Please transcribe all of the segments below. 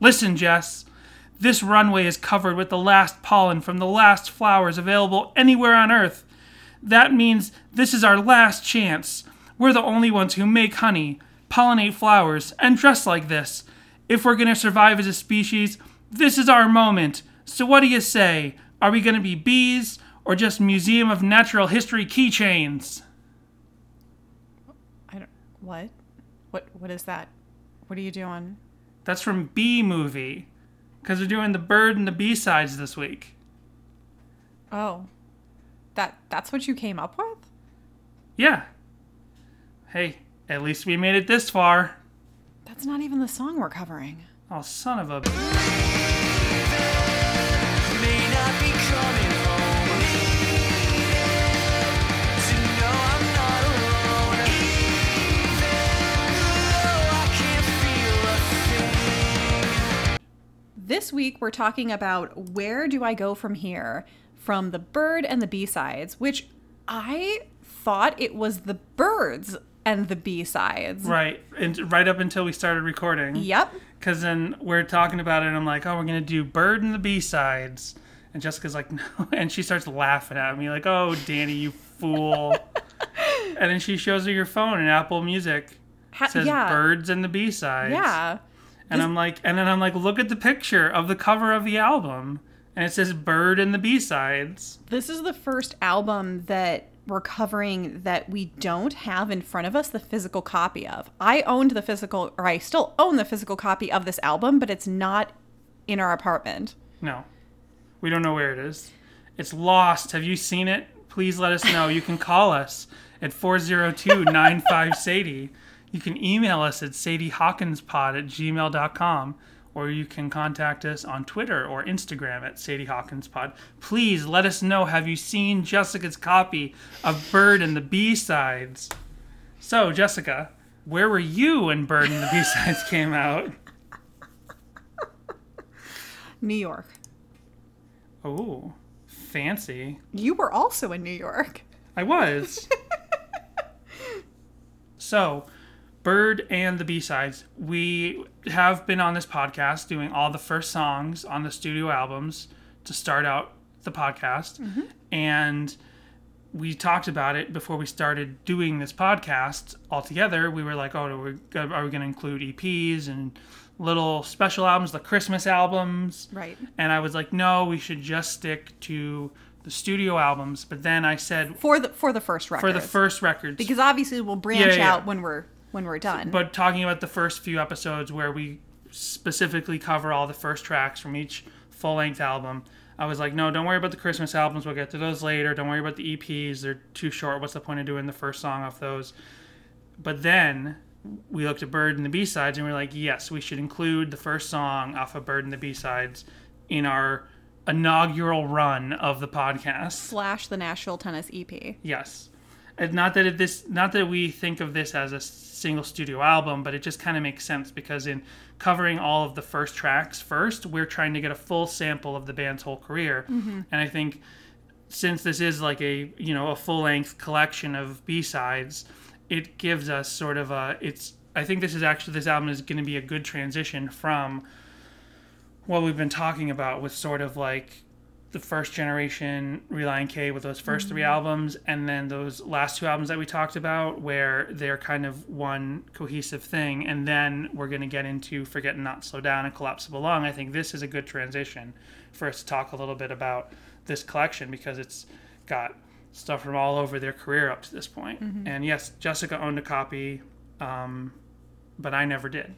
Listen, Jess. This runway is covered with the last pollen from the last flowers available anywhere on Earth. That means this is our last chance. We're the only ones who make honey, pollinate flowers, and dress like this. If we're gonna survive as a species, this is our moment. So what do you say? Are we gonna be bees or just Museum of Natural History keychains? I don't. What? What? What is that? What are you doing? That's from B Movie. Because we're doing the bird and the B sides this week. Oh, that that's what you came up with? Yeah. Hey, at least we made it this far. That's not even the song we're covering. Oh, son of a. This week we're talking about where do I go from here from the bird and the B-sides, which I thought it was the birds and the B-sides. Right. And right up until we started recording. Yep. Because then we're talking about it, and I'm like, oh, we're going to do bird and the B sides. And Jessica's like, no. And she starts laughing at me, like, oh, Danny, you fool. and then she shows her your phone, and Apple Music Ha- says yeah. birds and the B sides. Yeah. And I'm like, and then I'm like, look at the picture of the cover of the album, and it says "Bird and the B sides." This is the first album that we're covering that we don't have in front of us the physical copy of. I owned the physical, or I still own the physical copy of this album, but it's not in our apartment. No, we don't know where it is. It's lost. Have you seen it? Please let us know. You can call us at 402-95 Sadie. You can email us at sadiehawkinspod at gmail.com or you can contact us on Twitter or Instagram at Sadie Hawkinspod. Please let us know have you seen Jessica's copy of Bird and the B-Sides? So, Jessica, where were you when Bird and the B-Sides came out? New York. Oh, fancy. You were also in New York. I was. so, Bird and the B sides. We have been on this podcast doing all the first songs on the studio albums to start out the podcast. Mm-hmm. And we talked about it before we started doing this podcast all together. We were like, oh, are we, are we going to include EPs and little special albums, the Christmas albums? Right. And I was like, no, we should just stick to the studio albums. But then I said, For the for the first record. for the first records, because obviously we'll branch Yeah, yeah. out when we're when we're done. but talking about the first few episodes where we specifically cover all the first tracks from each full length album, I was like, no, don't worry about the Christmas albums. We'll get to those later. Don't worry about the EPs. They're too short. What's the point of doing the first song off those? But then we looked at Bird and the B sides and we are like, yes, we should include the first song off of Bird and the B sides in our inaugural run of the podcast. slash the Nashville Tennis EP. Yes. And not that it, this not that we think of this as a single studio album, but it just kind of makes sense because in covering all of the first tracks first, we're trying to get a full sample of the band's whole career. Mm-hmm. And I think since this is like a, you know, a full-length collection of B-sides, it gives us sort of a it's I think this is actually this album is going to be a good transition from what we've been talking about with sort of like the first generation Relient K with those 1st three albums, and then those last two albums that we talked about, where they're kind of one cohesive thing, and then we're going to get into Forget and Not Slow Down and Collapsible Lung. I think this is a good transition for us to talk a little bit about this collection because it's got stuff from all over their career up to this point. And yes, Jessica owned a copy, um, but I never did.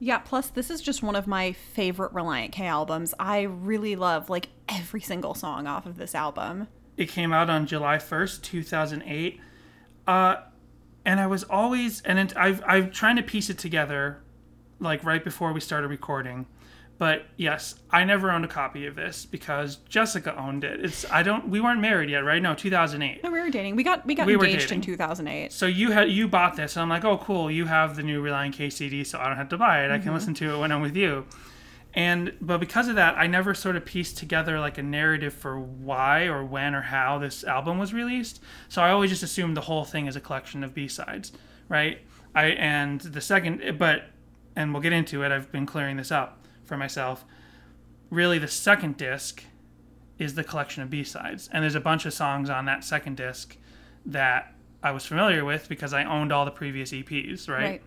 Yeah, plus this is just one of my favorite Relient K albums. I really love like every single song off of this album. It came out on July 1st, 2008. Uh, and I was always, and it, I've, I'm trying to piece it together, like right before we started recording. But yes, I never owned a copy of this because Jessica owned it. It's I don't we weren't married yet, right? No, 2008. No, we were dating. We got we got We engaged in 2008. So you had you bought this, and I'm like, oh cool, you have the new Relient K CD, so I don't have to buy it. I can mm-hmm. listen to it when I'm with you. And but because of that, I never sort of pieced together like a narrative for why or when or how this album was released. So I always just assumed the whole thing is a collection of B sides, right? I and the second, but and we'll get into it. I've been clearing this up. For myself. Really, the second disc is the collection of B sides, and there's a bunch of songs on that second disc that I was familiar with because I owned all the previous EPs, right? Right.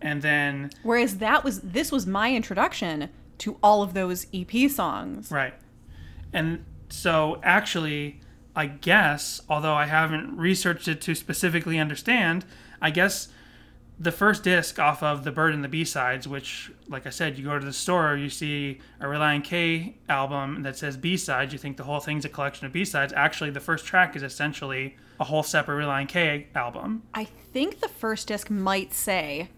And then Whereas that was this was my introduction to all of those EP songs. Right. And so actually, I guess, although I haven't researched it to specifically understand, I guess the first disc off of The Bird and the B-Sides, which, like I said, you go to the store, you see a Relient K album that says B-Sides, you think the whole thing's a collection of B-Sides. Actually, the first track is essentially a whole separate Relient K album. I think the first disc might say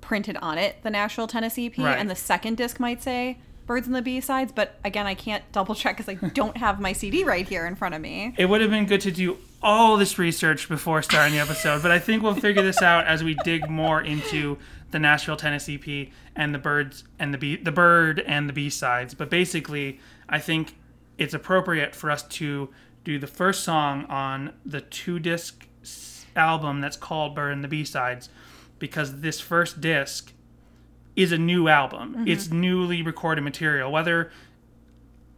printed on it the Nashville, Tennessee EP, Right. and the second disc might say Birds and the B sides. But again, I can't double check because I don't have my CD right here in front of me. It would have been good to do all this research before starting the episode, but I think we'll figure this out as we dig more into the Nashville, Tennessee P and the birds and the B, the bird and the B sides. But basically, I think it's appropriate for us to do the first song on the two disc album that's called Bird and the B sides, because this first disc is a new album. Mm-hmm. It's newly recorded material. Whether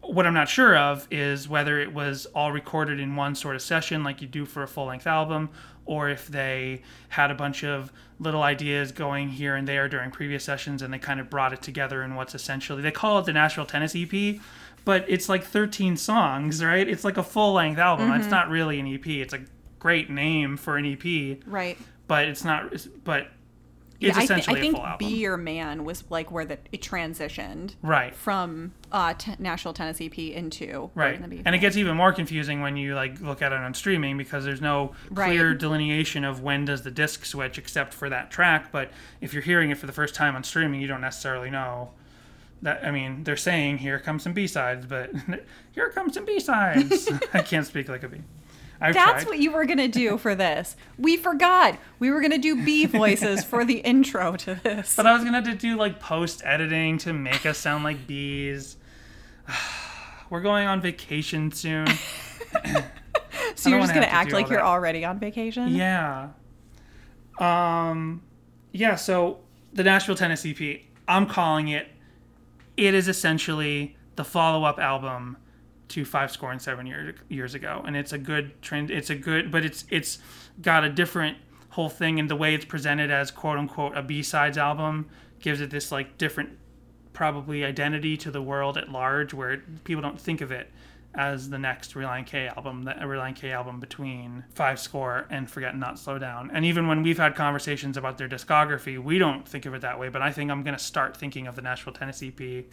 what I'm not sure of is whether it was all recorded in one sort of session like you do for a full length album, or if they had a bunch of little ideas going here and there during previous sessions and they kind of brought it together in what's essentially they call it the Nashville Tennis EP, but it's like 13 songs, right? It's like a full length album. It's mm-hmm. not really an EP. It's a great name for an EP, Right. but it's not. But it's I, I think a full album, Be Your Man was like where the, it transitioned right? from uh, t- Nashville, Tennessee EP into Right. And it gets even more confusing when you like look at it on streaming because there's no clear Right. delineation of when does the disc switch except for that track. But if you're hearing it for the first time on streaming, you don't necessarily know. That I mean, they're saying here comes some B sides, but here comes some B sides. I can't speak like a bee. I've That's tried. what you were gonna do for this. We forgot. We were gonna do bee voices for the intro to this. But I was gonna have to do like post editing to make us sound like bees. We're going on vacation soon. so you're just gonna act like you're already on vacation? Yeah. Um yeah, so the Nashville Tennessee I'm calling it it is essentially the follow-up album to Five Score and Seven years years ago. And it's a good trend it's a good but it's it's got a different whole thing and the way it's presented as quote unquote a B-sides album gives it this like different probably identity to the world at large where people don't think of it as the next Relient K album, the uh, Relient K album between Five Score and Forget Not Slow Down. And even when we've had conversations about their discography, we don't think of it that way, but I think I'm going to start thinking of the Nashville Tennessee EP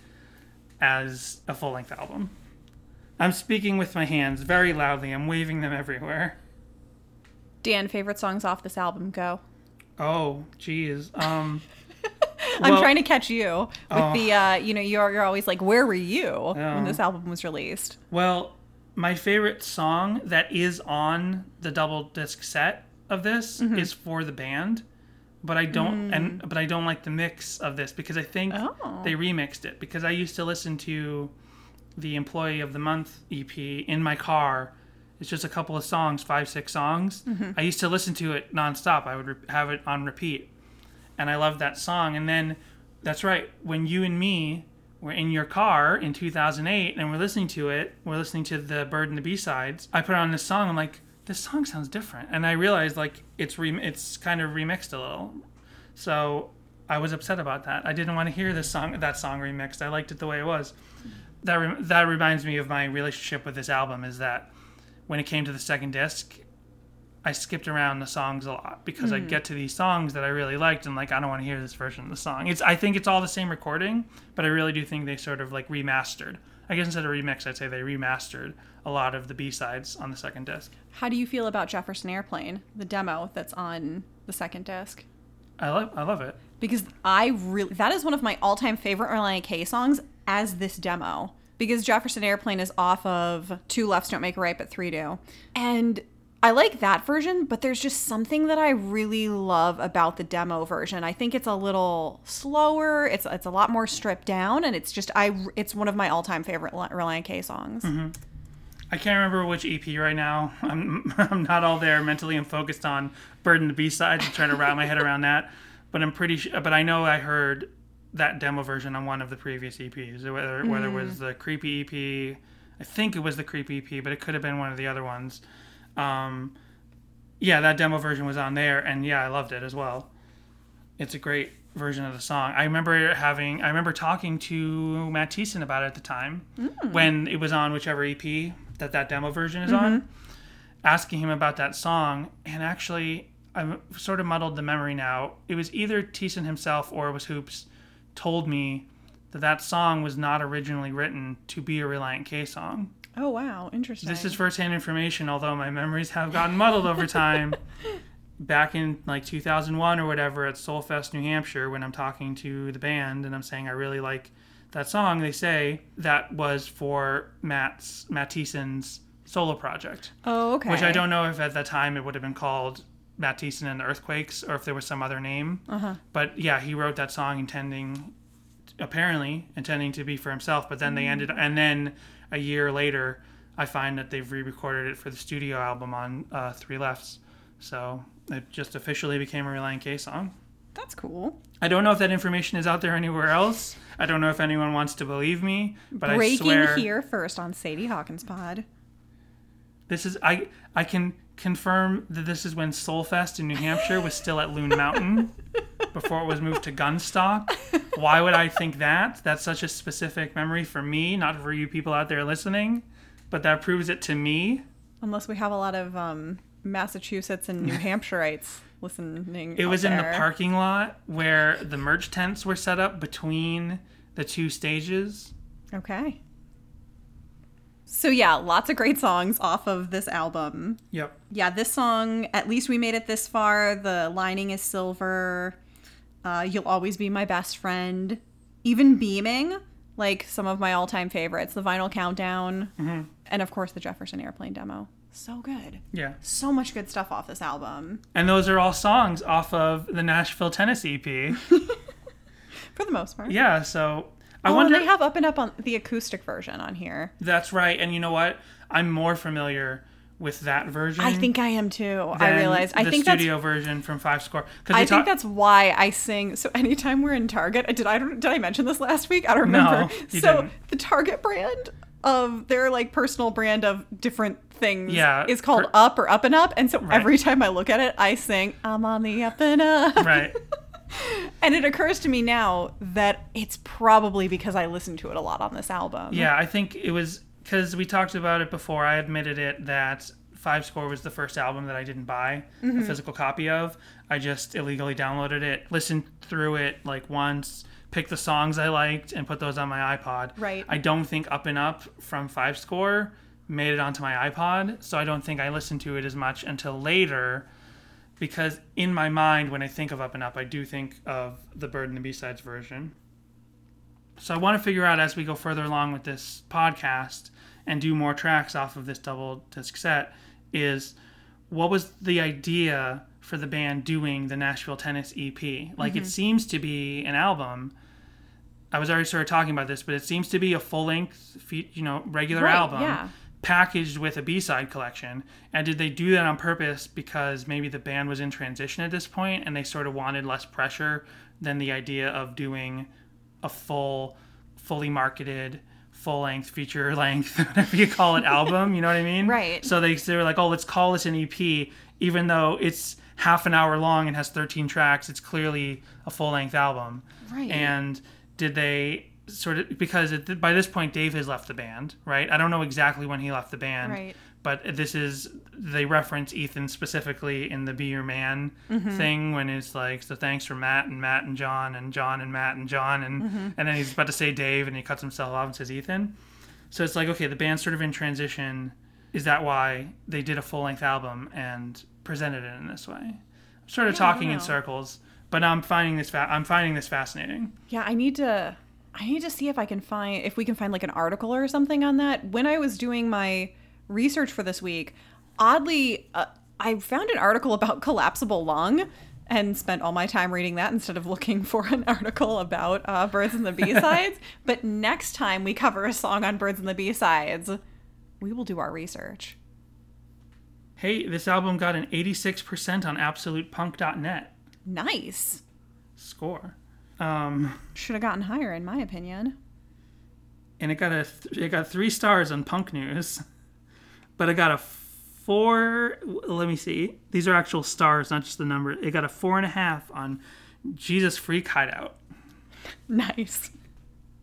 as a full length album. I'm speaking with my hands very loudly, I'm waving them everywhere. Dan, favorite songs off this album? Go. Oh, geez. Um, I'm well- trying to catch you with the, uh, you know, you're, you're always like, where were you Oh. when this album was released? Well, my favorite song that is on the double disc set of this Mm-hmm. is for the band, but I don't and but I don't like the mix of this because I think Mm. Oh. they remixed it because I used to listen to the Employee of the Month EP in my car. It's just a couple of songs, five six songs. Mm-hmm. I used to listen to it nonstop. I would re- have it on repeat, and I loved that song. And then that's right when you and me were in your car in 2008 and we're listening to it we're listening to the bird and the b-sides i put on this song i'm like this song sounds different and i realized like it's re- it's kind of remixed a little so i was upset about that i didn't want to hear this song that song remixed i liked it the way it was that re- that reminds me of my relationship with this album is that when it came to the second disc I skipped around the songs a lot because I'd hmm. get to these songs that I really liked and like I don't want to hear this version of the song. It's I think it's all the same recording, but I really do think they sort of like remastered. I guess instead of remix, I'd say they remastered a lot of the B sides on the second disc. How do you feel about Jefferson Airplane, the demo that's on the second disc? I love I love it. because I really that is one of my all-time favorite Relient K songs as this demo because Jefferson Airplane is off of Two Lefts Don't Make a Right but Three Do. And I like that version, but there's just something that I really love about the demo version. I think it's a little slower, it's it's a lot more stripped down and it's just I it's one of my all-time favorite Relient K songs. Mm-hmm. I can't remember which EP right now. I'm I'm not all there mentally. I'm focused on Bird and the B sides and trying to wrap my head around that. But I'm pretty sure. But I know I heard that demo version on one of the previous EPs, whether whether it was mm. the creepy EP, I think it was the creepy EP, but it could have been one of the other ones. Um, yeah, that demo version was on there, and yeah, I loved it as well. It's a great version of the song. I remember having, I remember talking to Matt Thiessen about it at the time mm. when it was on whichever EP that that demo version is on, mm-hmm. asking him about that song, and actually, I'm sort of muddled the memory now. It was either Thiessen himself or it was Hoopes told me that that song was not originally written to be a Relient K song. Oh wow, interesting. This is firsthand information, although my memories have gotten muddled over time. Back in like 2001 or whatever at Soulfest, New Hampshire, when I'm talking to the band and I'm saying I really like that song, they say that was for Matt's Matt Thiessen's solo project, oh okay. which I don't know if at that time it would have been called Matt Thiessen and the Earthquakes or if there was some other name. Uh-huh. But yeah, he wrote that song intending, apparently intending to be for himself. But then they ended, and then a year later, I find that they've re-recorded it for the studio album on uh, Three Lefts. So it just officially became a Relient K song. That's cool. I don't know if that information is out there anywhere else. I don't know if anyone wants to believe me, but I Breaking here first on Sadie Hawkins Pod. this is I I can confirm that this is when Soulfest in New Hampshire was still at Loon Mountain before it was moved to Gunstock. Why would I think that? That's such a specific memory for me, not for you people out there listening. But that proves it to me. Unless we have a lot of um, Massachusetts and New Hampshireites listening. It was in the parking lot where the merch tents were set up between the two stages. Okay. So yeah, lots of great songs off of this album. Yep. Yeah, this song, at least we made it this far. The lining is silver. Uh, You'll always be my best friend. Even beaming, like some of my all-time favorites. The vinyl countdown, Mm-hmm. and of course the Jefferson Airplane demo. So good. Yeah. So much good stuff off this album. And those are all songs off of the Nashville Tennessee EP. For the most part. yeah, so I oh, wonder they have Up and Up on the acoustic version on here. That's right. And you know what? I'm more familiar with that version. I think I am too. I realized. I think that's the studio version from Five Score. Because I think that's why I sing. So anytime we're in Target, did I did I mention this last week? I don't No, remember. you so didn't. the Target brand of their like personal brand of different things Yeah, is called per- Up or Up and Up, and so Right. every time I look at it, I sing I'm on the up and up. right. And it occurs to me now that it's probably because I listened to it a lot on this album. Yeah, I think it was because we talked about it before. I admitted it that Five Score was the first album that I didn't buy Mm-hmm. a physical copy of. I just illegally downloaded it, listened through it like once, picked the songs I liked, and put those on my iPod. Right. I don't think Up and Up from Five Score made it onto my iPod, so I don't think I listened to it as much until later. Because in my mind, when I think of Up and Up, I do think of the Bird and the B-Sides version. So I want to figure out as we go further along with this podcast and do more tracks off of this double disc set is what was the idea for the band doing the Nashville Tennis EP? Like Mm-hmm. it seems to be an album. I was already sort of talking about this, but it seems to be a full length, you know, regular Right, album yeah. Packaged with a B-side collection. And did they do that on purpose because maybe the band was in transition at this point and they sort of wanted less pressure than the idea of doing a full, fully marketed, full length, feature length, whatever you call it, album? You know what I mean? Right. So they, they were like, oh, let's call this an EP, even though it's half an hour long and has 13 tracks. It's clearly a full length album. Right. And did they sort of because it, by this point Dave has left the band, right? I don't know exactly when he left the band, Right. but this is they reference Ethan specifically in the "Be Your Man" mm-hmm. thing when it's like so thanks for Matt and Matt and John and John and Matt and John and mm-hmm. and then he's about to say Dave and he cuts himself off and says Ethan. So it's like okay, the band's sort of in transition. Is that why they did a full length album and presented it in this way? I'm sort of Yeah, talking in circles, but I'm finding this fa- I'm finding this fascinating. Yeah, I need to I need to see if I can find if we can find like an article or something on that. When I was doing my research for this week, oddly uh, I found an article about collapsible lung and spent all my time reading that instead of looking for an article about uh, birds and the B-sides. but next time we cover a song on birds and the B-sides, we will do our research. Hey, this album got an 86% on AbsolutePunk.net Nice. score. Um, Should have gotten higher, in my opinion. and it got a th- it got three stars on Punk News, but it got a four. Let me see. These are actual stars, not just the number. It got a four and a half on Jesus Freak Hideout. Nice.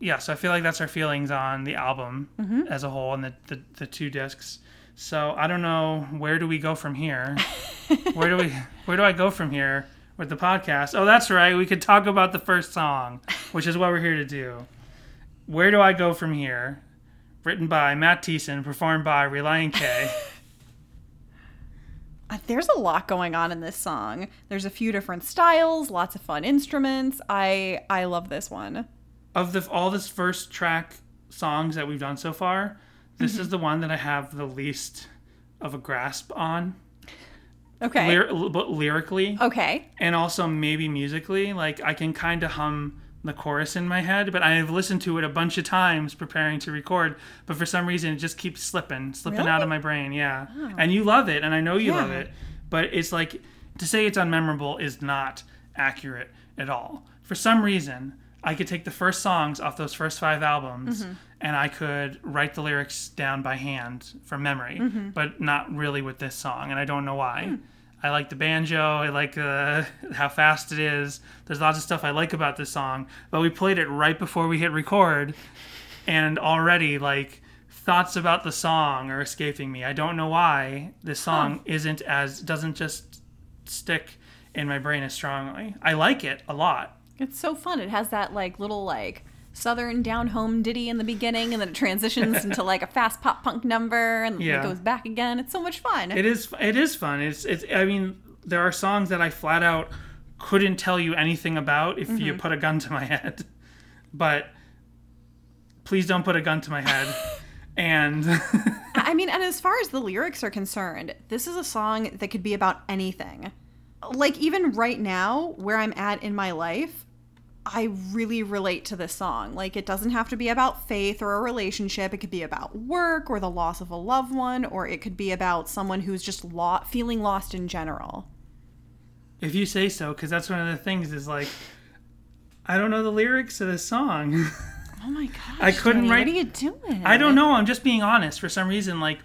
Yeah, so I feel like that's our feelings on the album as a whole and the, the the two discs. So I don't know where do we go from here. where do we where do I go from here with the podcast? Oh, that's right. We could talk about the first song, which is what we're here to do. Where do I go from here? Written by Matt Thiessen, performed by Relient K. Uh, There's a lot going on in this song. There's a few different styles, lots of fun instruments. I I love this one. of the all this first track songs that we've done so far, this is the one that I have the least of a grasp on, Okay. Lyr- but lyrically. okay. and also maybe musically like i can kind of hum the chorus in my head but i've listened to it a bunch of times preparing to record but for some reason it just keeps slipping slipping out of my brain yeah oh. and you love it and i know you love it but it's like to say it's unmemorable is not accurate at all for some reason i could take the first songs off those first five albums mm-hmm. And i could write the lyrics down by hand from memory but not really with this song and i don't know why I like the banjo. I like uh, how fast it is. There's lots of stuff I like about this song, but we played it right before we hit record, and already like thoughts about the song are escaping me. I don't know why this song isn't as doesn't just stick in my brain as strongly. I like it a lot. It's so fun. It has that like little like southern down home ditty in the beginning and then it transitions into like a fast pop punk number and Yeah. it goes back again. It's so much fun. It is it is fun. It's it's I mean there are songs that I flat out couldn't tell you anything about if you mm-hmm. put a gun to my head. But please don't put a gun to my head. and I mean, and as far as the lyrics are concerned, this is a song that could be about anything. Like, even right now, where I'm at in my life, I really relate to this song. Like, it doesn't have to be about faith or a relationship. It could be about work or the loss of a loved one, or it could be about someone who's just lo- feeling lost in general. if you say so, because that's one of the things is like I don't know the lyrics to this song. Oh my gosh. I couldn't Jenny, write- What are you doing? I don't know. I'm just being honest. For some reason, like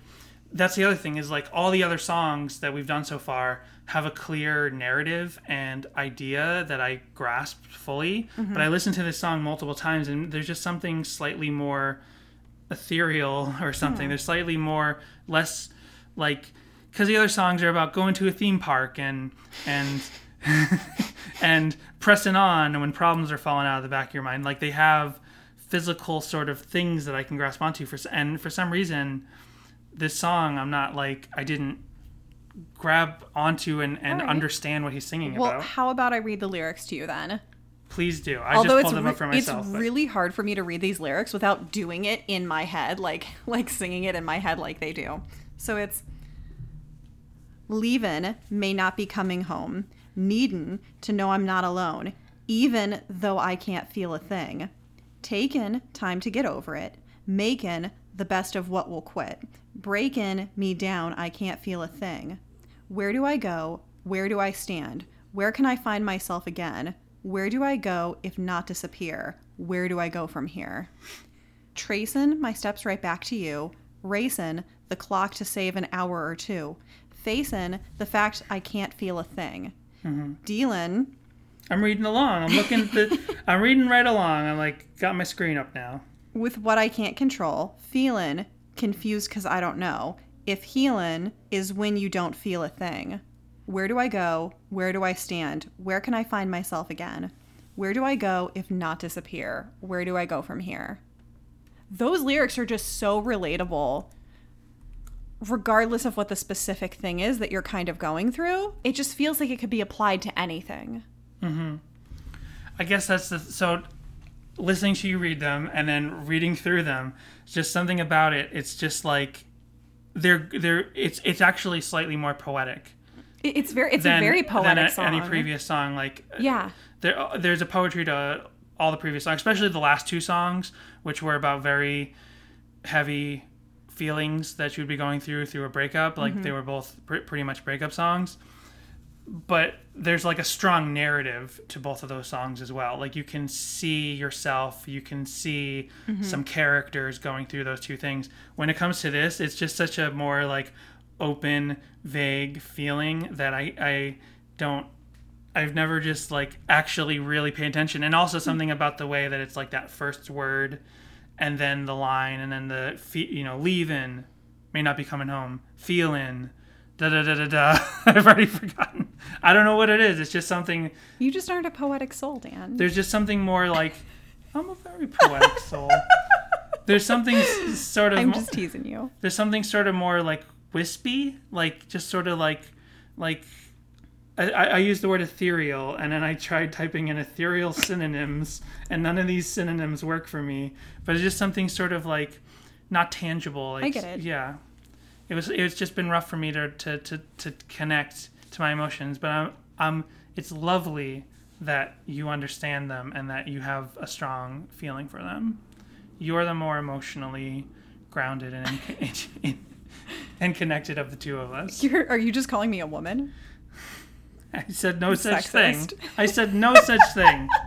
that's the other thing is like all the other songs that we've done so far have a clear narrative and idea that I grasped fully. But mm-hmm. I listened to this song multiple times, and there's just something slightly more ethereal or something. Hmm. There's slightly more less like because the other songs are about going to a theme park and and and pressing on when problems are falling out of the back of your mind. Like they have physical sort of things that I can grasp onto for and for some reason this song I'm not like I didn't grab onto and, and right. understand what he's singing Well, about. Well, how about I read the lyrics to you then? Please do. I Although just it's pulled them re- up for it's myself. but- really hard for me to read these lyrics without doing it in my head, like like singing it in my head like they do. So it's leavin' may not be coming home, needin' to know I'm not alone, even though I can't feel a thing. Takin' time to get over it, makin' the best of what will quit, breakin' me down I can't feel a thing. Where do I go? Where do I stand? Where can I find myself again? Where do I go if not disappear? Where do I go from here? Tracing my steps right back to you, racin' the clock to save an hour or two, facing the fact I can't feel a thing. Mm-hmm. Dealin', I'm reading along. I'm looking at the I'm reading right along. I'm like got my screen up now. with what I can't control, feelin' confused because I don't know. If healing is when you don't feel a thing. Where do I go? Where do I stand? Where can I find myself again? Where do I go if not disappear? Where do I go from here? Those lyrics are just so relatable. Regardless of what the specific thing is that you're kind of going through, it just feels like it could be applied to anything. Mm-hmm. I guess that's the so listening to you read them and then reading through them, just something about it. It's just like they're they're it's it's actually slightly more poetic It's very it's than a very than poetic a- song. any previous song. Like uh, Yeah. there uh, there's a poetry to all the previous songs, especially the last two songs, which were about very heavy feelings that you'd be going through through a breakup. Like mm-hmm. they were both pr- pretty much breakup songs. But there's like a strong narrative to both of those songs as well. Like you can see yourself, you can see mm-hmm. some characters going through those two things. When it comes to this, it's just such a more like open, vague feeling that I I don't I've never just like actually really pay attention. And also mm-hmm. something about the way that it's like that first word and then the line and then the fe- you know leaving may not be coming home feeling da da da da da i've already forgotten i don't know what it is it's just something You just aren't a poetic soul, Dan. there's just something more like i'm a very poetic soul there's something sort of I'm just teasing you. there's something sort of more like wispy like just sort of like like I, I I used the word ethereal and then I tried typing in ethereal synonyms and none of these synonyms work for me. But it's just something sort of like not tangible. Like, I get it. Yeah, it was. It's just been rough for me to to, to, to connect to my emotions. But I'm I'm. It's lovely that you understand them and that you have a strong feeling for them. You're the more emotionally grounded and and connected of the two of us. You're, are you just calling me a woman? I said no such thing. I said no such thing.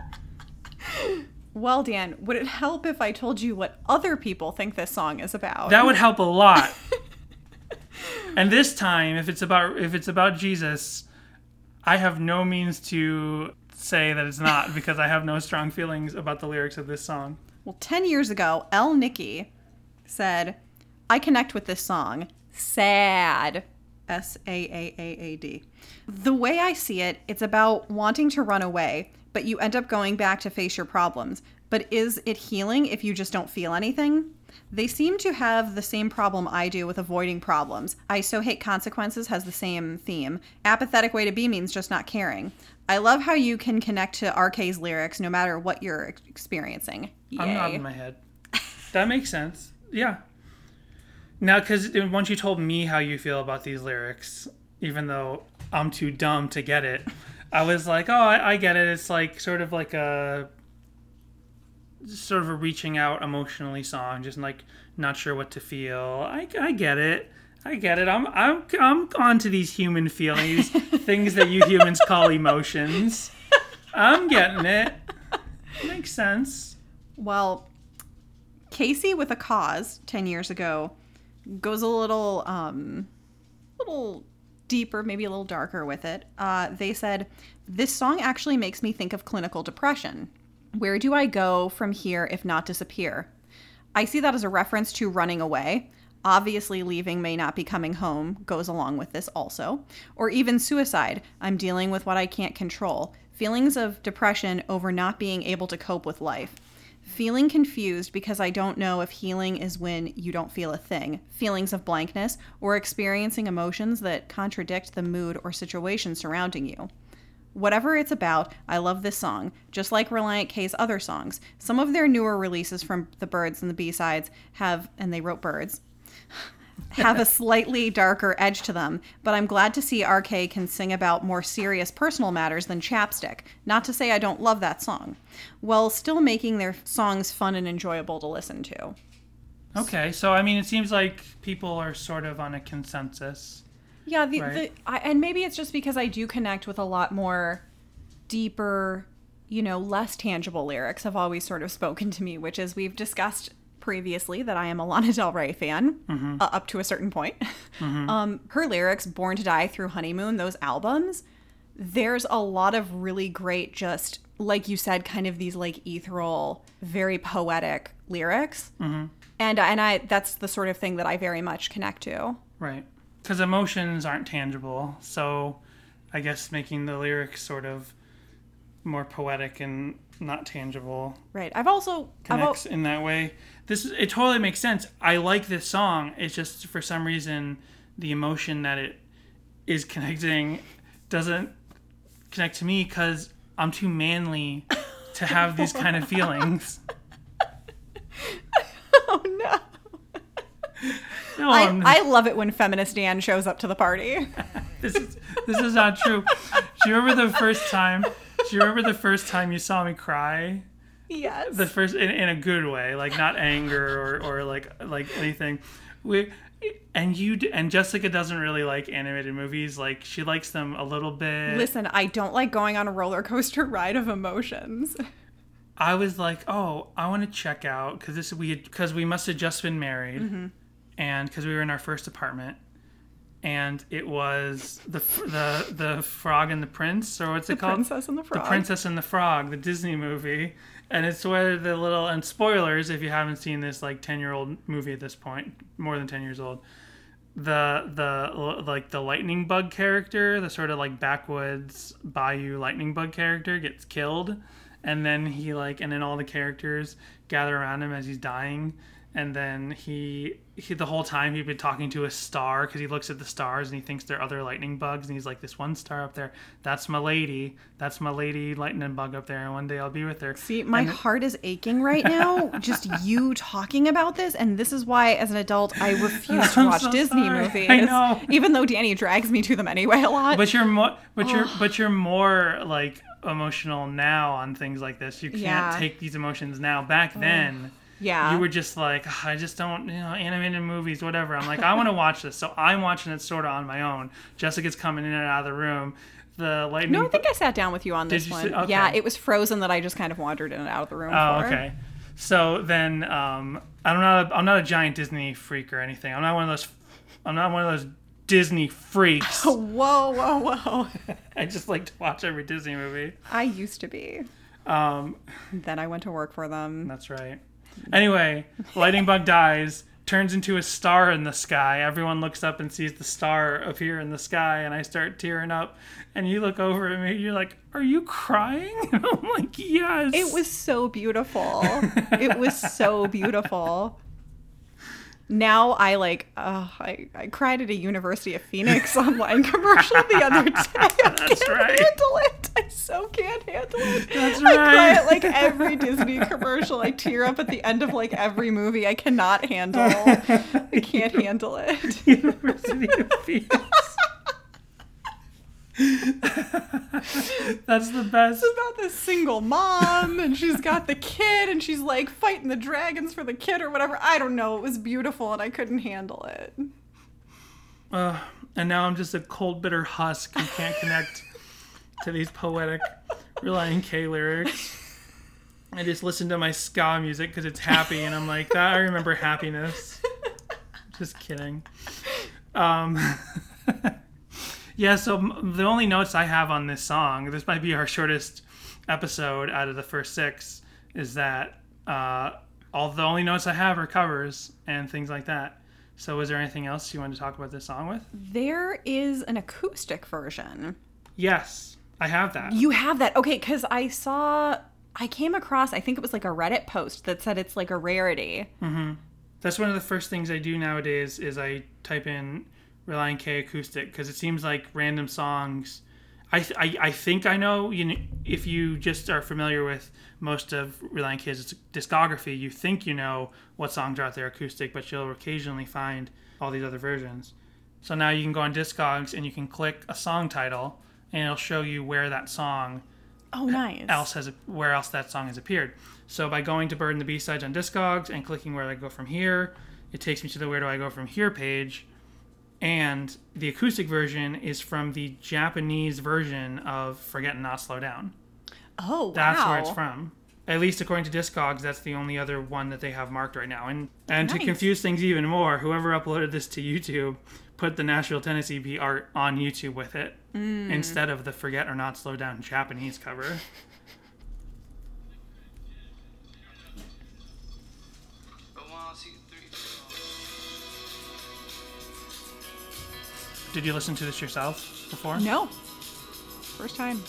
Well, Dan, would it help if I told you what other people think this song is about? That would help a lot. and this time, if it's about if it's about Jesus, I have no means to say that it's not because I have no strong feelings about the lyrics of this song. Well, 10 years ago, L. Nicky said, I connect with this song. Sad. S A A A A D. The way I see it, it's about wanting to run away, but you end up going back to face your problems. But is it healing if you just don't feel anything? They seem to have the same problem I do with avoiding problems. I So Hate Consequences has the same theme. Apathetic way to be means just not caring. I love how you can connect to RK's lyrics no matter what you're ex- experiencing. I'm Yay. nodding my head. That makes sense. Yeah. Now, because once you told me how you feel about these lyrics, even though I'm too dumb to get it, I was like, oh, I, I get it. It's like sort of like a sort of a reaching out emotionally song, just like not sure what to feel. I, I get it. I get it. I'm I'm I'm on to these human feelings, things that you humans call emotions. I'm getting it. Makes sense. Well, Casey with a cause 10 years ago goes a little um little deeper, maybe a little darker with it. Uh, they said this song actually makes me think of clinical depression. Where do I go from here if not disappear? I see that as a reference to running away. Obviously, leaving may not be coming home goes along with this also. Or even suicide. I'm dealing with what I can't control. Feelings of depression over not being able to cope with life. Feeling confused because I don't know if healing is when you don't feel a thing. Feelings of blankness or experiencing emotions that contradict the mood or situation surrounding you. Whatever it's about, I love this song, just like Relient K's other songs. Some of their newer releases from the Birds and the B-sides have, and they wrote Birds, have a slightly darker edge to them, but I'm glad to see RK can sing about more serious personal matters than Chapstick. Not to say I don't love that song, while still making their songs fun and enjoyable to listen to. Okay, so I mean, it seems like people are sort of on a consensus. Yeah, the, Right. the I, and maybe it's just because I do connect with a lot more deeper, you know, less tangible lyrics have always sort of spoken to me, which is we've discussed previously that I am a Lana Del Rey fan uh, up to a certain point. Um, her lyrics, "Born to Die" through "Honeymoon," those albums, there's a lot of really great, just like you said, kind of these like ethereal, very poetic lyrics. And and I that's the sort of thing that I very much connect to. Right. Because emotions aren't tangible. So I guess making the lyrics sort of more poetic and not tangible Right. I've also I've al- connects in that way. This is, it totally makes sense. I like this song. It's just for some reason the emotion that it is connecting doesn't connect to me because I'm too manly to have these kind of feelings. oh no. No, I, I'm, love it when feminist Dan shows up to the party. this is this is not true. Do you remember the first time? Do you remember the first time you saw me cry? yes. The first in, in a good way, like not anger or, or like like anything. We and you and Jessica doesn't really like animated movies. Like she likes them a little bit. Listen, I don't like going on a roller coaster ride of emotions. I was like, oh, I want to check out because this we because we must have just been married, Mm-hmm. And because we were in our first apartment, and it was the the the frog and the prince or what's it called? Princess and the Frog. The Princess and the Frog, the Disney movie, and it's where the little and spoilers if you haven't seen this like ten year old movie at this point, more than ten years old. The the like the lightning bug character, the sort of like backwoods bayou lightning bug character gets killed, and then he like and then all the characters gather around him as he's dying, and then he he the whole time he'd been talking to a star because he looks at the stars and he thinks they're other lightning bugs and he's like this one star up there that's my lady that's my lady lightning bug up there and one day i'll be with her See, my And- heart is aching right now. just you talking about this, and this is why, as an adult, I refuse to watch so Disney sorry. movies. I know. Even though Danny drags me to them anyway a lot. but you're more but you're but you're more like emotional now on things like this you can't Yeah. take these emotions now back then yeah. you were just like "Ugh, i just don't you know animated movies whatever i'm like i want to watch this so i'm watching it sort of on my own jessica's coming in and out of the room the lightning no, I think I sat down with you on this you one. okay. Yeah, it was frozen that I just kind of wandered in and out of the room Oh, for. okay. So then, um, I'm not. A, I'm not a giant Disney freak or anything. I'm not one of those. I'm not one of those Disney freaks. Whoa, whoa, whoa. I just like to watch every Disney movie. I used to be. Um, Then I went to work for them. that's right. Anyway, lightning bug dies, turns into a star in the sky. Everyone looks up and sees the star appear in the sky, and I start tearing up. And you look over at me. You're like, "Are you crying?" And I'm like, "Yes." It was so beautiful. it was so beautiful. Now I like, uh, I, I cried at a University of Phoenix online commercial the other day. I That's can't right. handle it. I so can't handle it. That's I cry right. at like every Disney commercial. I tear up at the end of like every movie. I cannot handle. I can't handle it. University of Phoenix. That's the best. It's about this single mom and she's got the kid and she's like fighting the dragons for the kid or whatever. I don't know. It was beautiful and I couldn't handle it. Uh, and now I'm just a cold, bitter husk who can't connect to these poetic Relient K lyrics. I just listen to my ska music because it's happy, and I'm like, that I remember happiness. Just kidding. Um, yeah, so the only notes I have on this song, this might be our shortest episode out of the first six, is that uh, all the only notes I have are covers and things like that. So, is there anything else you wanted to talk about this song with? There is an acoustic version. Yes, I have that. You have that. Okay, because I saw, I came across, I think it was like a Reddit post that said it's like a rarity. That's one of the first things I do nowadays is I type in Relient K acoustic because it seems like random songs. I, th- I, I think I know you know, if you just are familiar with most of Relient K's discography, you think you know what songs are out there acoustic, but you'll occasionally find all these other versions. So now you can go on Discogs and you can click a song title and it'll show you where that song Oh, nice. else has where else that song has appeared. So by going to Bird and the B sides on Discogs and clicking where do I go from here, it takes me to the where do I go from here page. And the acoustic version is from the Japanese version of Forget and Not Slow Down. Oh, wow. That's where it's from. At least according to Discogs, that's the only other one that they have marked right now. And and to confuse things even more, whoever uploaded this to YouTube put the Nashville, Tennessee beat art on YouTube with it Mm. instead of the Forget or Not Slow Down Japanese cover. Did you listen to this yourself before? No. First time.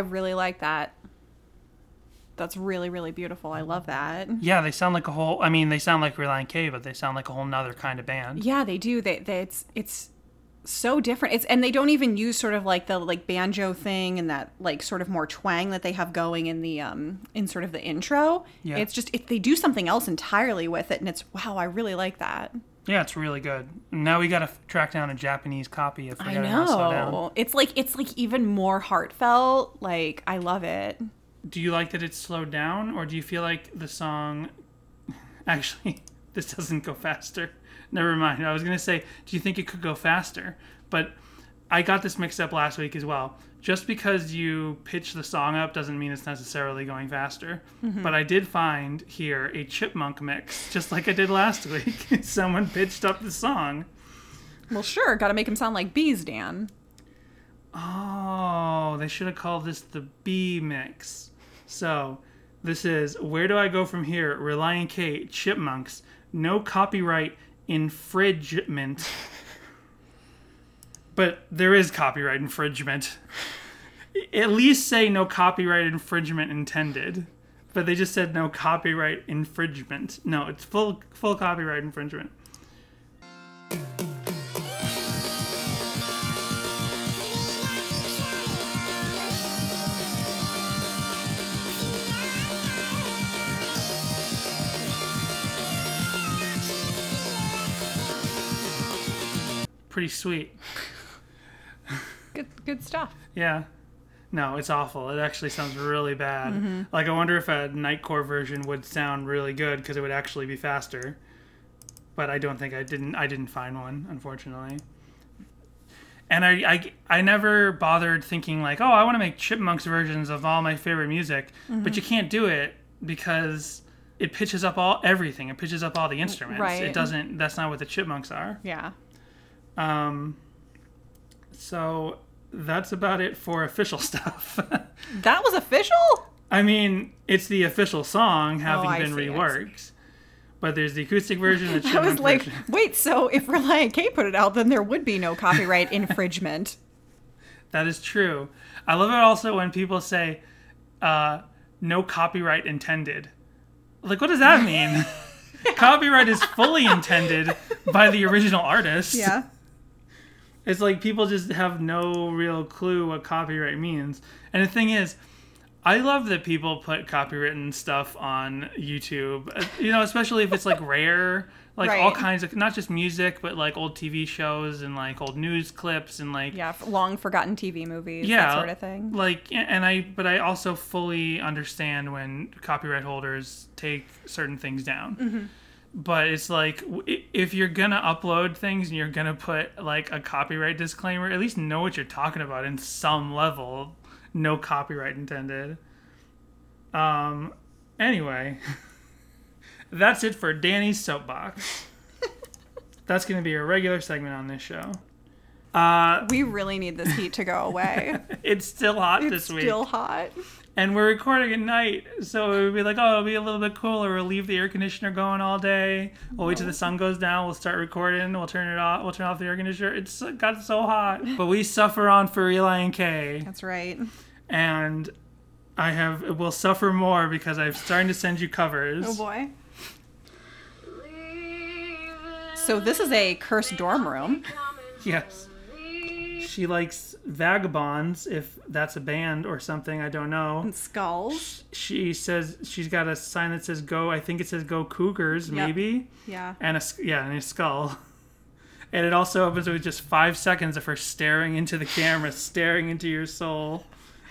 I really like that. That's really, really beautiful. I love that. Yeah, they sound like a whole. I mean, they sound like Relient K, but they sound like a whole nother kind of band. Yeah, they do. They, they it's it's so different. It's and they don't even use sort of like the like banjo thing and that like sort of more twang that they have going in the um in sort of the intro. Yeah. It's just it, they do something else entirely with it, and it's wow. I really like that. Yeah, it's really good. Now we gotta f- track down a Japanese copy if I gotta now slow down. know. It's like it's like even more heartfelt. Like I love it. Do you like that it's slowed down, or do you feel like the song? Actually, this doesn't go faster. Never mind. I was gonna say, do you think it could go faster? But I got this mixed up last week as well. Just because you pitch the song up doesn't mean it's necessarily going faster. Mm-hmm. But I did find here a chipmunk mix, just like I did last week. Someone pitched up the song. Well, sure. Got to make him sound like bees, Dan. Oh, they should have called this the B mix. So, this is Where Do I Go From Here? Relient K, Chipmunks, no copyright infringement. but there is copyright infringement. At least say no copyright infringement intended. But they just said no copyright infringement. No, it's full full copyright infringement. Pretty sweet. Good, good stuff. Yeah. No, it's awful. It actually sounds really bad. Like I wonder if a Nightcore version would sound really good because it would actually be faster. But I don't think I didn't. I didn't find one, unfortunately. And I, I, I never bothered thinking like, oh, I want to make Chipmunks versions of all my favorite music, but you can't do it because it pitches up all everything. It pitches up all the instruments. Right. It doesn't. That's not what the Chipmunks are. Yeah. Um, so that's about it for official stuff. That was official? I mean, it's the official song having Oh, been see, reworked. But there's the acoustic version, the I was like, version. wait, so if Relient K put it out, then there would be no copyright infringement. That is true. I love it also when people say, uh, "No copyright intended." Like, what does that mean? copyright is fully intended by the original artist. Yeah. It's like people just have no real clue what copyright means. And the thing is, I love that people put copywritten stuff on YouTube. uh, You know, especially if it's like rare, like all kinds of not just music, but like old TV shows and like old news clips and like Yeah, long forgotten TV movies, yeah, that sort of thing. Like, and I, but I also fully understand when copyright holders take certain things down. Mm-hmm. But it's like if you're gonna upload things and you're gonna put like a copyright disclaimer, at least know what you're talking about in some level. No copyright intended. Um. Anyway, that's it for Danny's soapbox. that's gonna be a regular segment on this show. Uh, We really need this heat to go away. it's still hot it's this week. still hot. And we're recording at night, so it would be like, oh, it'll be a little bit cooler. We'll leave the air conditioner going all day. We'll wait till the sun goes down. We'll start recording. We'll turn it off. We'll turn off the air conditioner. It's got so hot, but we suffer on for Relient K, That's right. and I have will suffer more because I'm starting to send you covers. Oh boy. So this is a cursed dorm room. Yes. She likes Vagabonds, if that's a band or something. I don't know. And skulls. She says she's got a sign that says "Go." I think it says "Go Cougars," Yep. maybe. Yeah. and a yeah, and a skull. And it also opens with just five seconds of her staring into the camera, staring into your soul.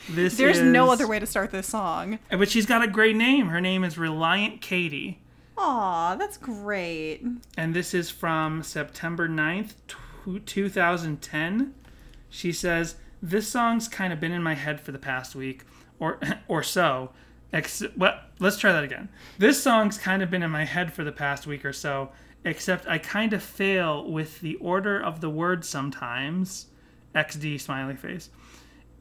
This There's no other way to start this song. But she's got a great name. Her name is Relient Katie. Aw, that's great. and this is from September 9th, tw- 2010. She says, This song's kind of been in my head for the past week or or so. Ex- well, let's try that again. This song's kind of been in my head for the past week or so, except I kind of fail with the order of the words sometimes. XD smiley face.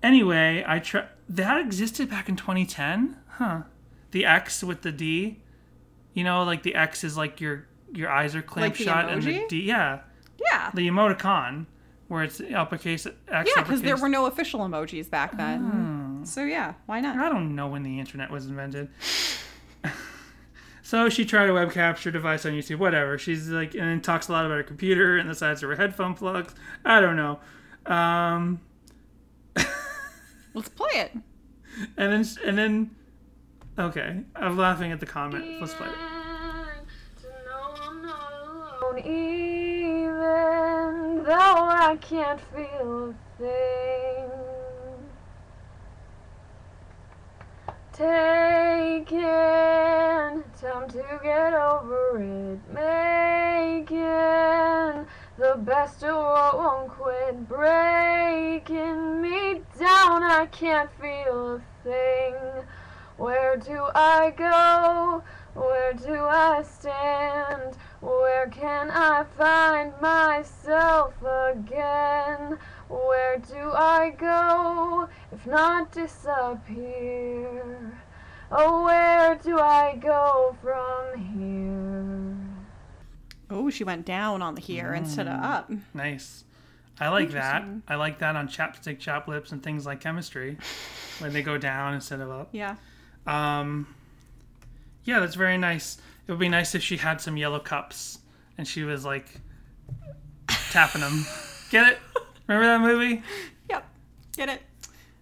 Anyway, I try. That existed back in 2010? Huh. The X with the D. You know, like the X is like your your eyes are clamp Like shut, and the? D, yeah, Yeah. the emoticon where it's uppercase X. Yeah, because there were no official emojis back then. So yeah, why not? I don't know when the internet was invented. so she tried a web capture device on YouTube, whatever. She's like, and then talks a lot about her computer and the size of her headphone plugs. I don't know. Um, Let's play it. and then, and then, okay, I'm laughing at the comment. Let's play it. Though I can't feel a thing. Taking time to get over it, making the best of what won't quit, breaking me down. I can't feel a thing. Where do I go? Where do I stand? Where can I find myself again? Where do I go if not disappear? Oh, where do I go from here? Oh, she went down on the here instead of up. Nice. I like that. I like that on chapstick chop lips and things like chemistry, when they go down instead of up. Yeah. Um, yeah, that's very nice. It would be nice if she had some yellow cups and she was like tapping them. Get it? Remember that movie? Yep. Get it?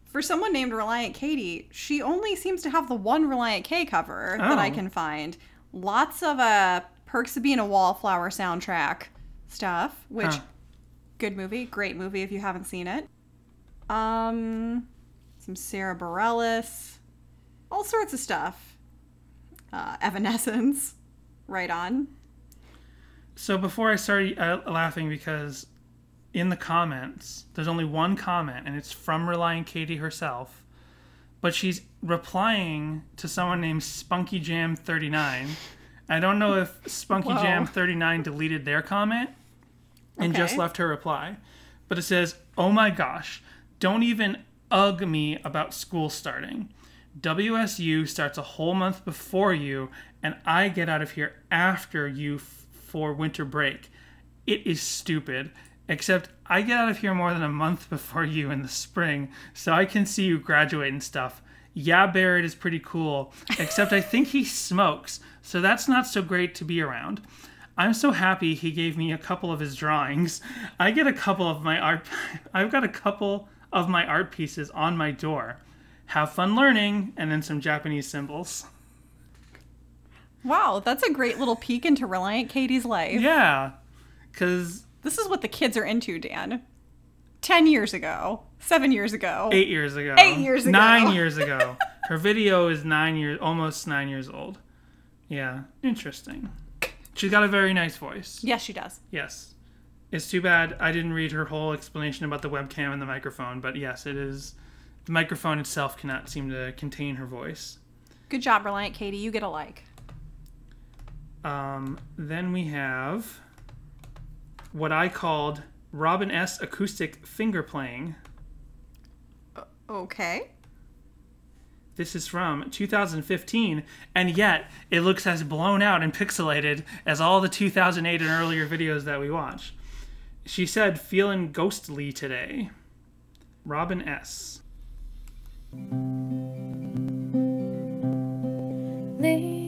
For someone named Relient Katie, she only seems to have the one Relient K cover that I Oh. can find. Lots of uh Perks of Being a Wallflower soundtrack stuff, which Huh. good movie, great movie if you haven't seen it. Um some Sara Bareilles, all sorts of stuff. Uh, Evanescence, right on. So before I start uh, laughing, because in the comments, there's only one comment, and it's from Relient Katie herself. But she's replying to someone named Spunky Jam 39. I don't know if Spunky Whoa. Jam 39 deleted their comment and just left her reply. But it says, "Oh my gosh, don't even ugh me about school starting. WSU starts a whole month before you, and I get out of here after you f- for winter break. It is stupid. Except I get out of here more than a month before you in the spring, so I can see you graduate and stuff. Yeah, Barrett is pretty cool, except I think he smokes, so that's not so great to be around. I'm so happy he gave me a couple of his drawings. I get a couple of my art I've got a couple of my art pieces on my door. Have fun learning and then some Japanese symbols. Wow, that's a great little peek into Relient Katie's life. Yeah. Cuz This is what the kids are into, Dan. 10 years ago, 7 years ago. 8 years ago. Eight years ago. 9 years ago. Her video is 9 years almost 9 years old. Yeah, interesting. She's got a very nice voice. Yes, she does. Yes. It's too bad I didn't read her whole explanation about the webcam and the microphone, but yes, it is. The microphone itself cannot seem to contain her voice. Good job, Relient Katie. You get a like. Um, then we have what I called Robin S. acoustic finger playing. Okay. This is from 2015, and yet it looks as blown out and pixelated as all the 2008 and earlier videos that we watch. She said, feeling ghostly today. Robin S. Leaving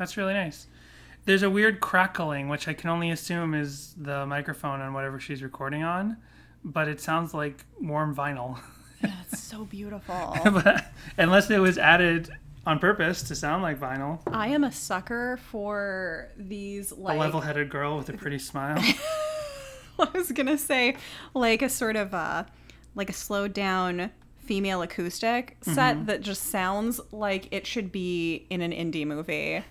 That's really nice. There's a weird crackling, which I can only assume is the microphone on whatever she's recording on, but it sounds like warm vinyl. Yeah, it's so beautiful. unless it was added on purpose to sound like vinyl, I am a sucker for these a level-headed girl with a pretty smile. I was gonna say like a sort of a like a slowed down female acoustic set mm-hmm. that just sounds like it should be in an indie movie.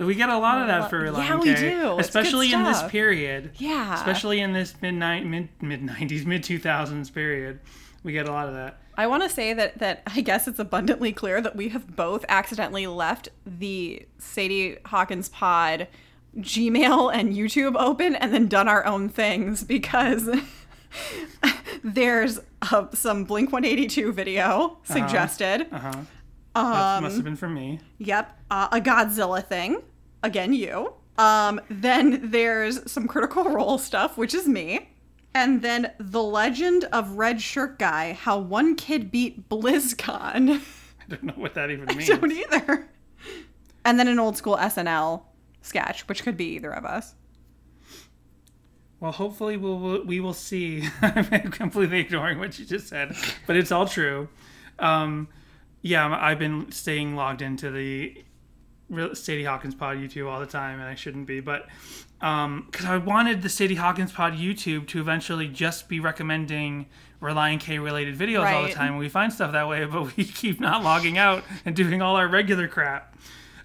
We get a lot of that for Yeah, Relient we K, do. Especially in this period. Yeah. Especially in this mid mid mid nineties, mid two thousands period, we get a lot of that. I want to say that that I guess it's abundantly clear that we have both accidentally left the Sadie Hawkins Pod Gmail and YouTube open and then done our own things because there's uh, some Blink 182 video suggested. Uh huh. Um, must have been from me. Yep, uh, a Godzilla thing. Again, you. Um, then there's some Critical Role stuff, which is me. And then the Legend of Red Shirt Guy: How One Kid Beat BlizzCon. I don't know what that even means. Don't either. And then an old school SNL sketch, which could be either of us. Well, hopefully we'll, we will see. I'm completely ignoring what you just said, but it's all true. Um, yeah, I've been staying logged into the Sadie Hawkins Pod YouTube all the time, and I shouldn't be, but because I wanted the Sadie Hawkins Pod YouTube to eventually just be recommending Relient K related videos all the Right. time. We find stuff that way, but we keep not logging out and doing all our regular crap.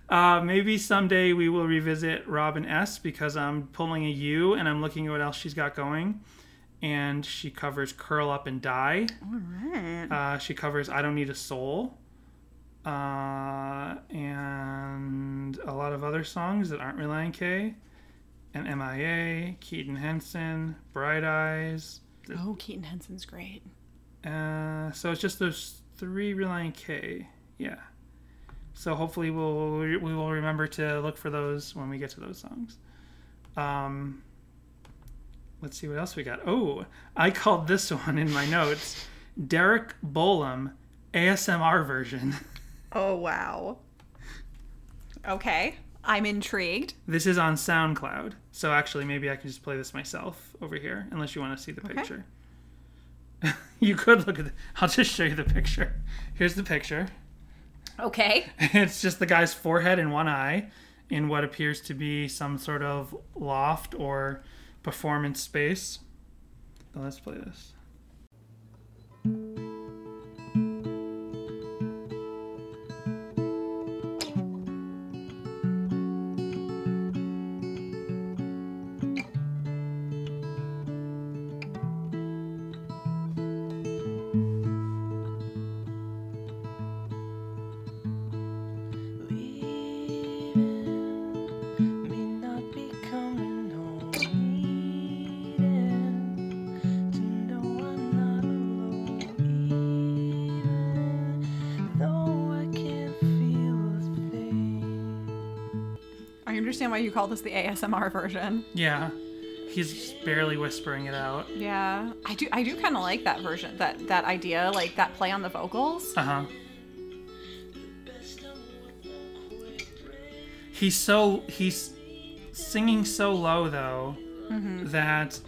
Uh, maybe someday we will revisit Robin S because I'm pulling a U and I'm looking at what else she's got going. And she covers Curl Up and Die. Uh, she covers I Don't Need a Soul. Uh, and a lot of other songs that aren't Relient K. And MIA, Keaton Henson, Bright Eyes. Oh, Keaton Henson's great. Uh, so it's just those three Relient K. Yeah. So hopefully we'll we will remember to look for those when we get to those songs. Um, let's see what else we got. Oh, I called this one in my notes Derek Bolam ASMR version. Oh wow. Okay, I'm intrigued. This is on SoundCloud. So actually, maybe I can just play this myself over here, unless you want to see the picture. you could look at. The, I'll just show you the picture. Here's the picture. Okay. it's just the guy's forehead and one eye in what appears to be some sort of loft or performance space. So let's play this. Call this the ASMR version. Yeah, he's barely whispering it out. Yeah, I do. I do kind of like that version. That that idea, like that play on the vocals. Uh huh. He's so he's singing so low though that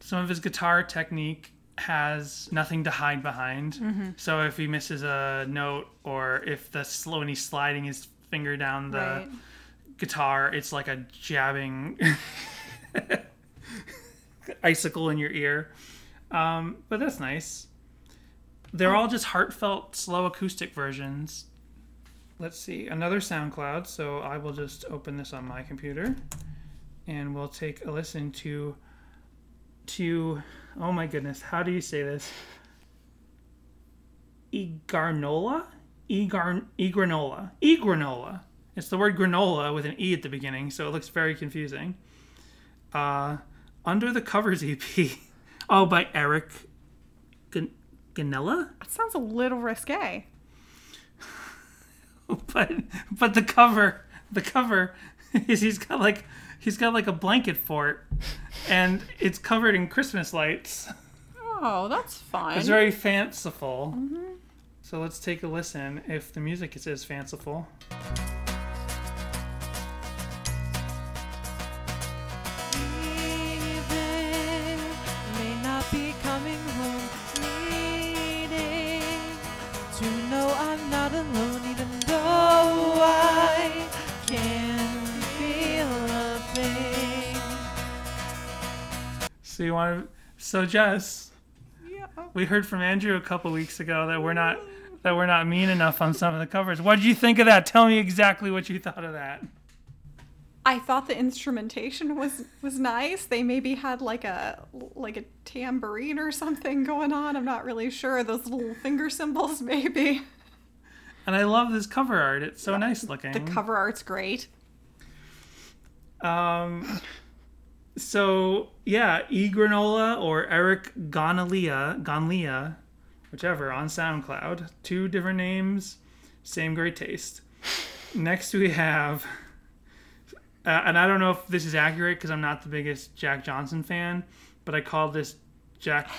some of his guitar technique has nothing to hide behind. So if he misses a note or if the slow and he's sliding his finger down the Right. Guitar, it's like a jabbing icicle in your ear. Um, but that's nice. They're all just heartfelt, slow acoustic versions. Let's see, another SoundCloud. So I will just open this on my computer, and we'll take a listen to to. Oh my goodness, how do you say this? Igarnola, Egar- Egranola. Egranola. It's the word granola with an E at the beginning, so it looks very confusing. Uh, Under the Covers EP. Oh, by Eric Gan- Ganella? That sounds a little risque. But but the cover the cover is he's got like he's got like a blanket fort and it's covered in Christmas lights. Oh, that's fine. It's very fanciful. So let's take a listen if the music is as fanciful. So you want to so Jess, Yeah. we heard from Andrew a couple weeks ago that we're not that we're not mean enough on some of the covers. What did you think of that? Tell me exactly what you thought of that. I thought the instrumentation was was nice. They maybe had like a like a tambourine or something going on. I'm not really sure. Those little finger cymbals, maybe. And I love this cover art. It's so nice looking. The cover art's great. Um, so yeah, E Granola or Eric Gonalia, Gonlia, whichever, on SoundCloud. Two different names, same great taste. Next we have, uh, and I don't know if this is accurate because I'm not the biggest Jack Johnson fan, but I called this Jack.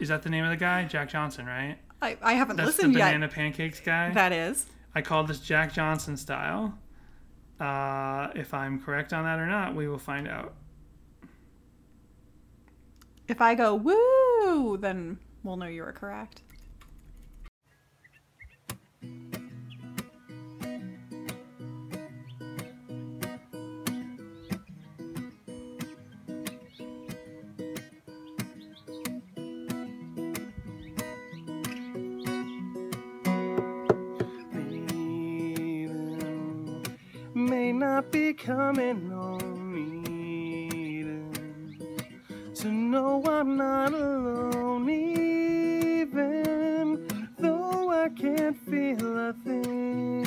Is that the name of the guy? Jack Johnson, right? I, I haven't That's listened the yet. banana pancakes guy. That is. I called this Jack Johnson style. Uh, if I'm correct on that or not, we will find out. If I go woo, then we'll know you were correct. may not be coming know I'm not alone even though I can't feel a thing.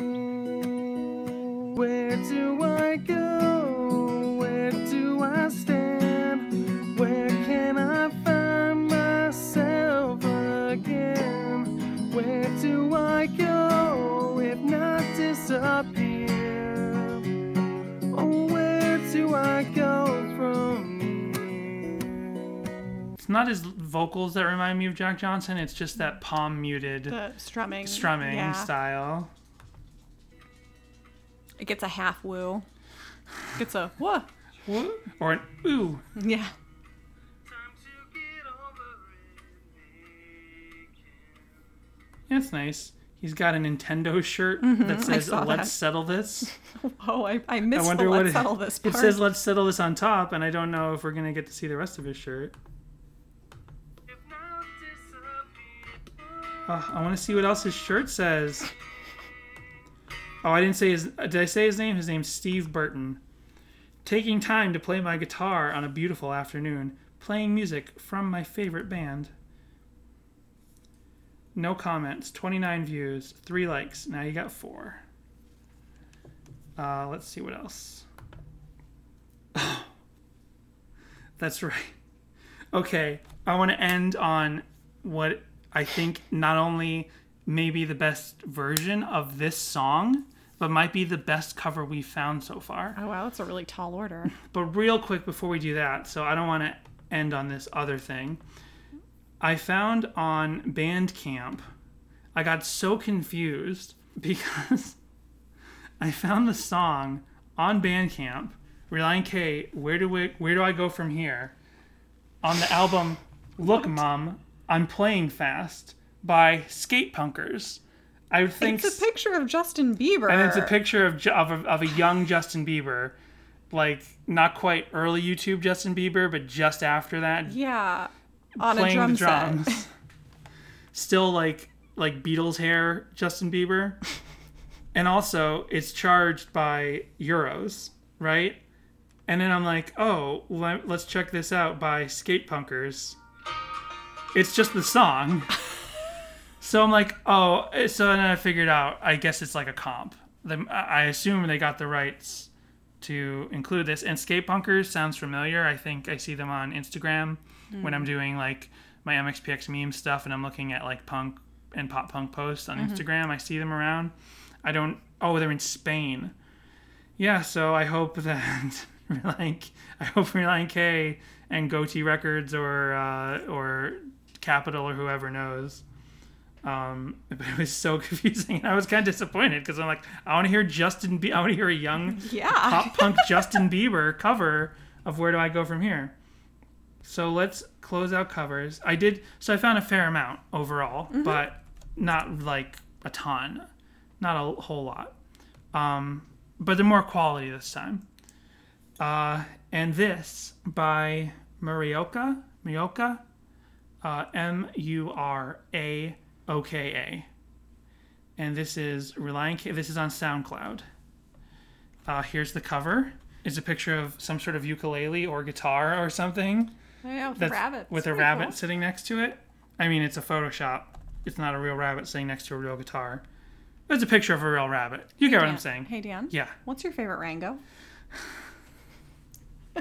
Where do I go? Where do I stand? Where can I find myself again? Where do I go if not disappear? It's not his vocals that remind me of Jack Johnson. It's just that palm muted The strumming. strumming yeah. style. It gets a half woo. It Gets a what? Woo- Or an ooh. Yeah. Time to get over it. That's nice. He's got a Nintendo shirt mm-hmm. that says "Let's that. settle this." Oh, I, I missed I wonder the let's it, settle this it says. "Let's settle this" on top, and I don't know if we're gonna get to see the rest of his shirt. Oh, I want to see what else his shirt says. Oh, I didn't say his. Did I say his name? His name's Steve Burton. Taking time to play my guitar on a beautiful afternoon, playing music from my favorite band. No comments, 29 views, 3 likes. Now you got 4. Uh, let's see what else. That's right. Okay, I want to end on what I think not only maybe the best version of this song, but might be the best cover we've found so far. oh wow, that's a really tall order. But real quick before we do that, so I don't want to end on this other thing. I found on Bandcamp, I got so confused because I found the song on Bandcamp, Relient K, where do we, where do I go from here? On the album Look Mom, I'm Playing Fast by Skate Punkers. I would think It's a picture of Justin Bieber. and it's a picture of, of, a, of a young Justin Bieber, like not quite early YouTube Justin Bieber, but just after that, Yeah. On a playing drum the set. drums. Still like like Beatles hair Justin Bieber, and also it's charged by euros, right? And then I'm like, oh, let, let's check this out by Skate Punkers. It's just the song. So I'm like, oh, so then I figured out. I guess it's like a comp. I assume they got the rights to include this. And skate Punkers sounds familiar. I think I see them on Instagram when I'm doing like my MXPX meme stuff, and I'm looking at like punk and pop punk posts on Instagram. I see them around. I don't. Oh, they're in Spain. Yeah. So I hope that like I hope Relient K and Gotee Records or uh, or Capitol or whoever knows. Um, but it was so confusing. I was kind of disappointed because I'm like, I want to hear Justin. Be- I want to hear a young Yeah. pop punk Justin Bieber cover of Where Do I Go From Here. So let's close out covers. I did. So I found a fair amount overall, but not like a ton, not a whole lot. Um, but they're more quality this time. Uh, and this by Murioka, Murioka, uh, M U R A O K A. And this is Relient K. This is on SoundCloud. Uh, here's the cover. It's a picture of some sort of ukulele or guitar or something. Oh, yeah, with a rabbit. With a rabbit cool. sitting next to it. I mean, it's a Photoshop. It's not a real rabbit sitting next to a real guitar. It's a picture of a real rabbit. You get what I'm saying? Hey, Dan. Yeah. What's your favorite Rango?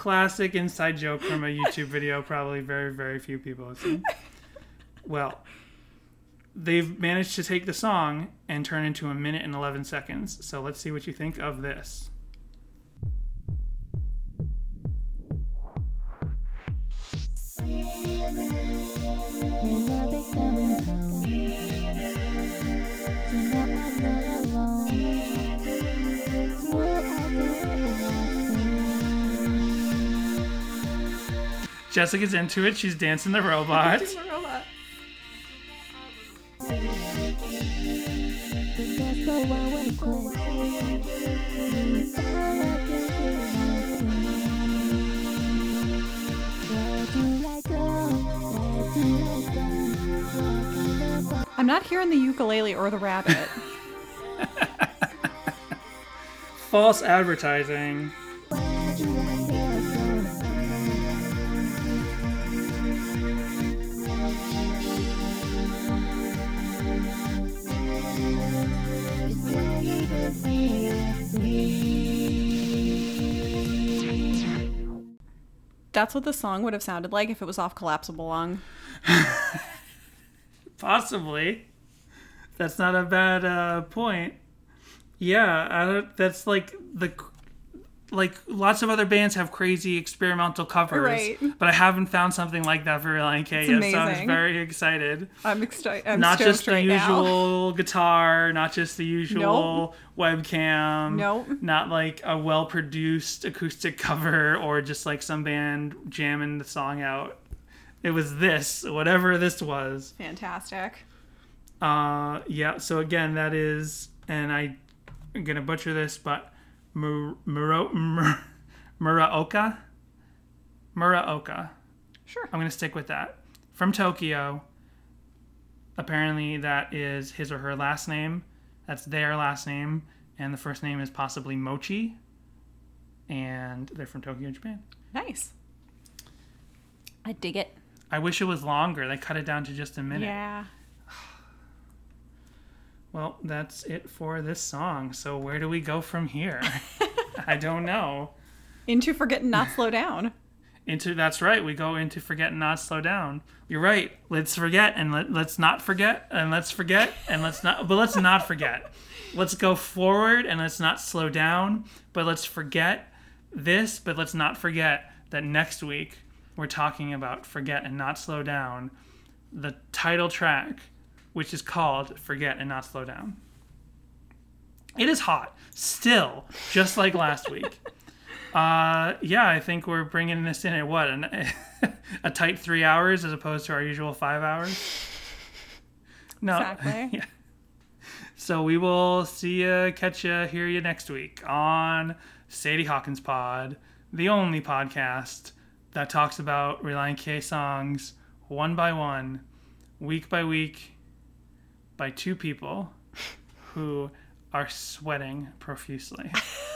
classic inside joke from a YouTube video. Probably very, very few people have seen. Well, they've managed to take the song and turn into a minute and 11 seconds. So let's see what you think of this. Jessica's into it. She's dancing the robot. I'm not hearing the ukulele or the rabbit. False advertising. That's what the song would have sounded like if it was off Collapsible Lung. Possibly. That's not a bad uh, point. Yeah, I don't, that's like the like lots of other bands have crazy experimental covers, Right. but I haven't found something like that for Relient K yet. So I'm very excited. I'm, excited. I'm not just the right now. usual guitar, not just the usual webcam. Nope. Not like a well produced acoustic cover or just like some band jamming the song out. It was this, whatever this was. Fantastic. Uh, yeah. So again, that is, and I, I, am gonna butcher this, but Mur- Muro- Mur- Muraoka. Muraoka. Sure. I'm gonna stick with that. From Tokyo. Apparently, that is his or her last name. That's their last name, and the first name is possibly Mochi. And they're from Tokyo, Japan. Nice. I dig it. I wish it was longer. They cut it down to just a minute. Yeah. Well, that's it for this song. So where do we go from here? I don't know. Into Forget and Not Slow Down. Into that's right. We go into forget and not slow down. You're right. Let's forget and let, let's not forget and let's forget and let's not. But let's not forget. Let's go forward and let's not slow down. But let's forget this. But let's not forget that next week we're talking about forget and not slow down. The title track, which is called "Forget and Not Slow Down." It is hot still, just like last week. Uh, yeah, I think we're bringing this in at what an, a tight three hours as opposed to our usual five hours. No, Exactly. yeah. So we will see you, catch you, hear you next week on Sadie Hawkins Pod, the only podcast that talks about Relient K songs one by one, week by week, by two people who are sweating profusely.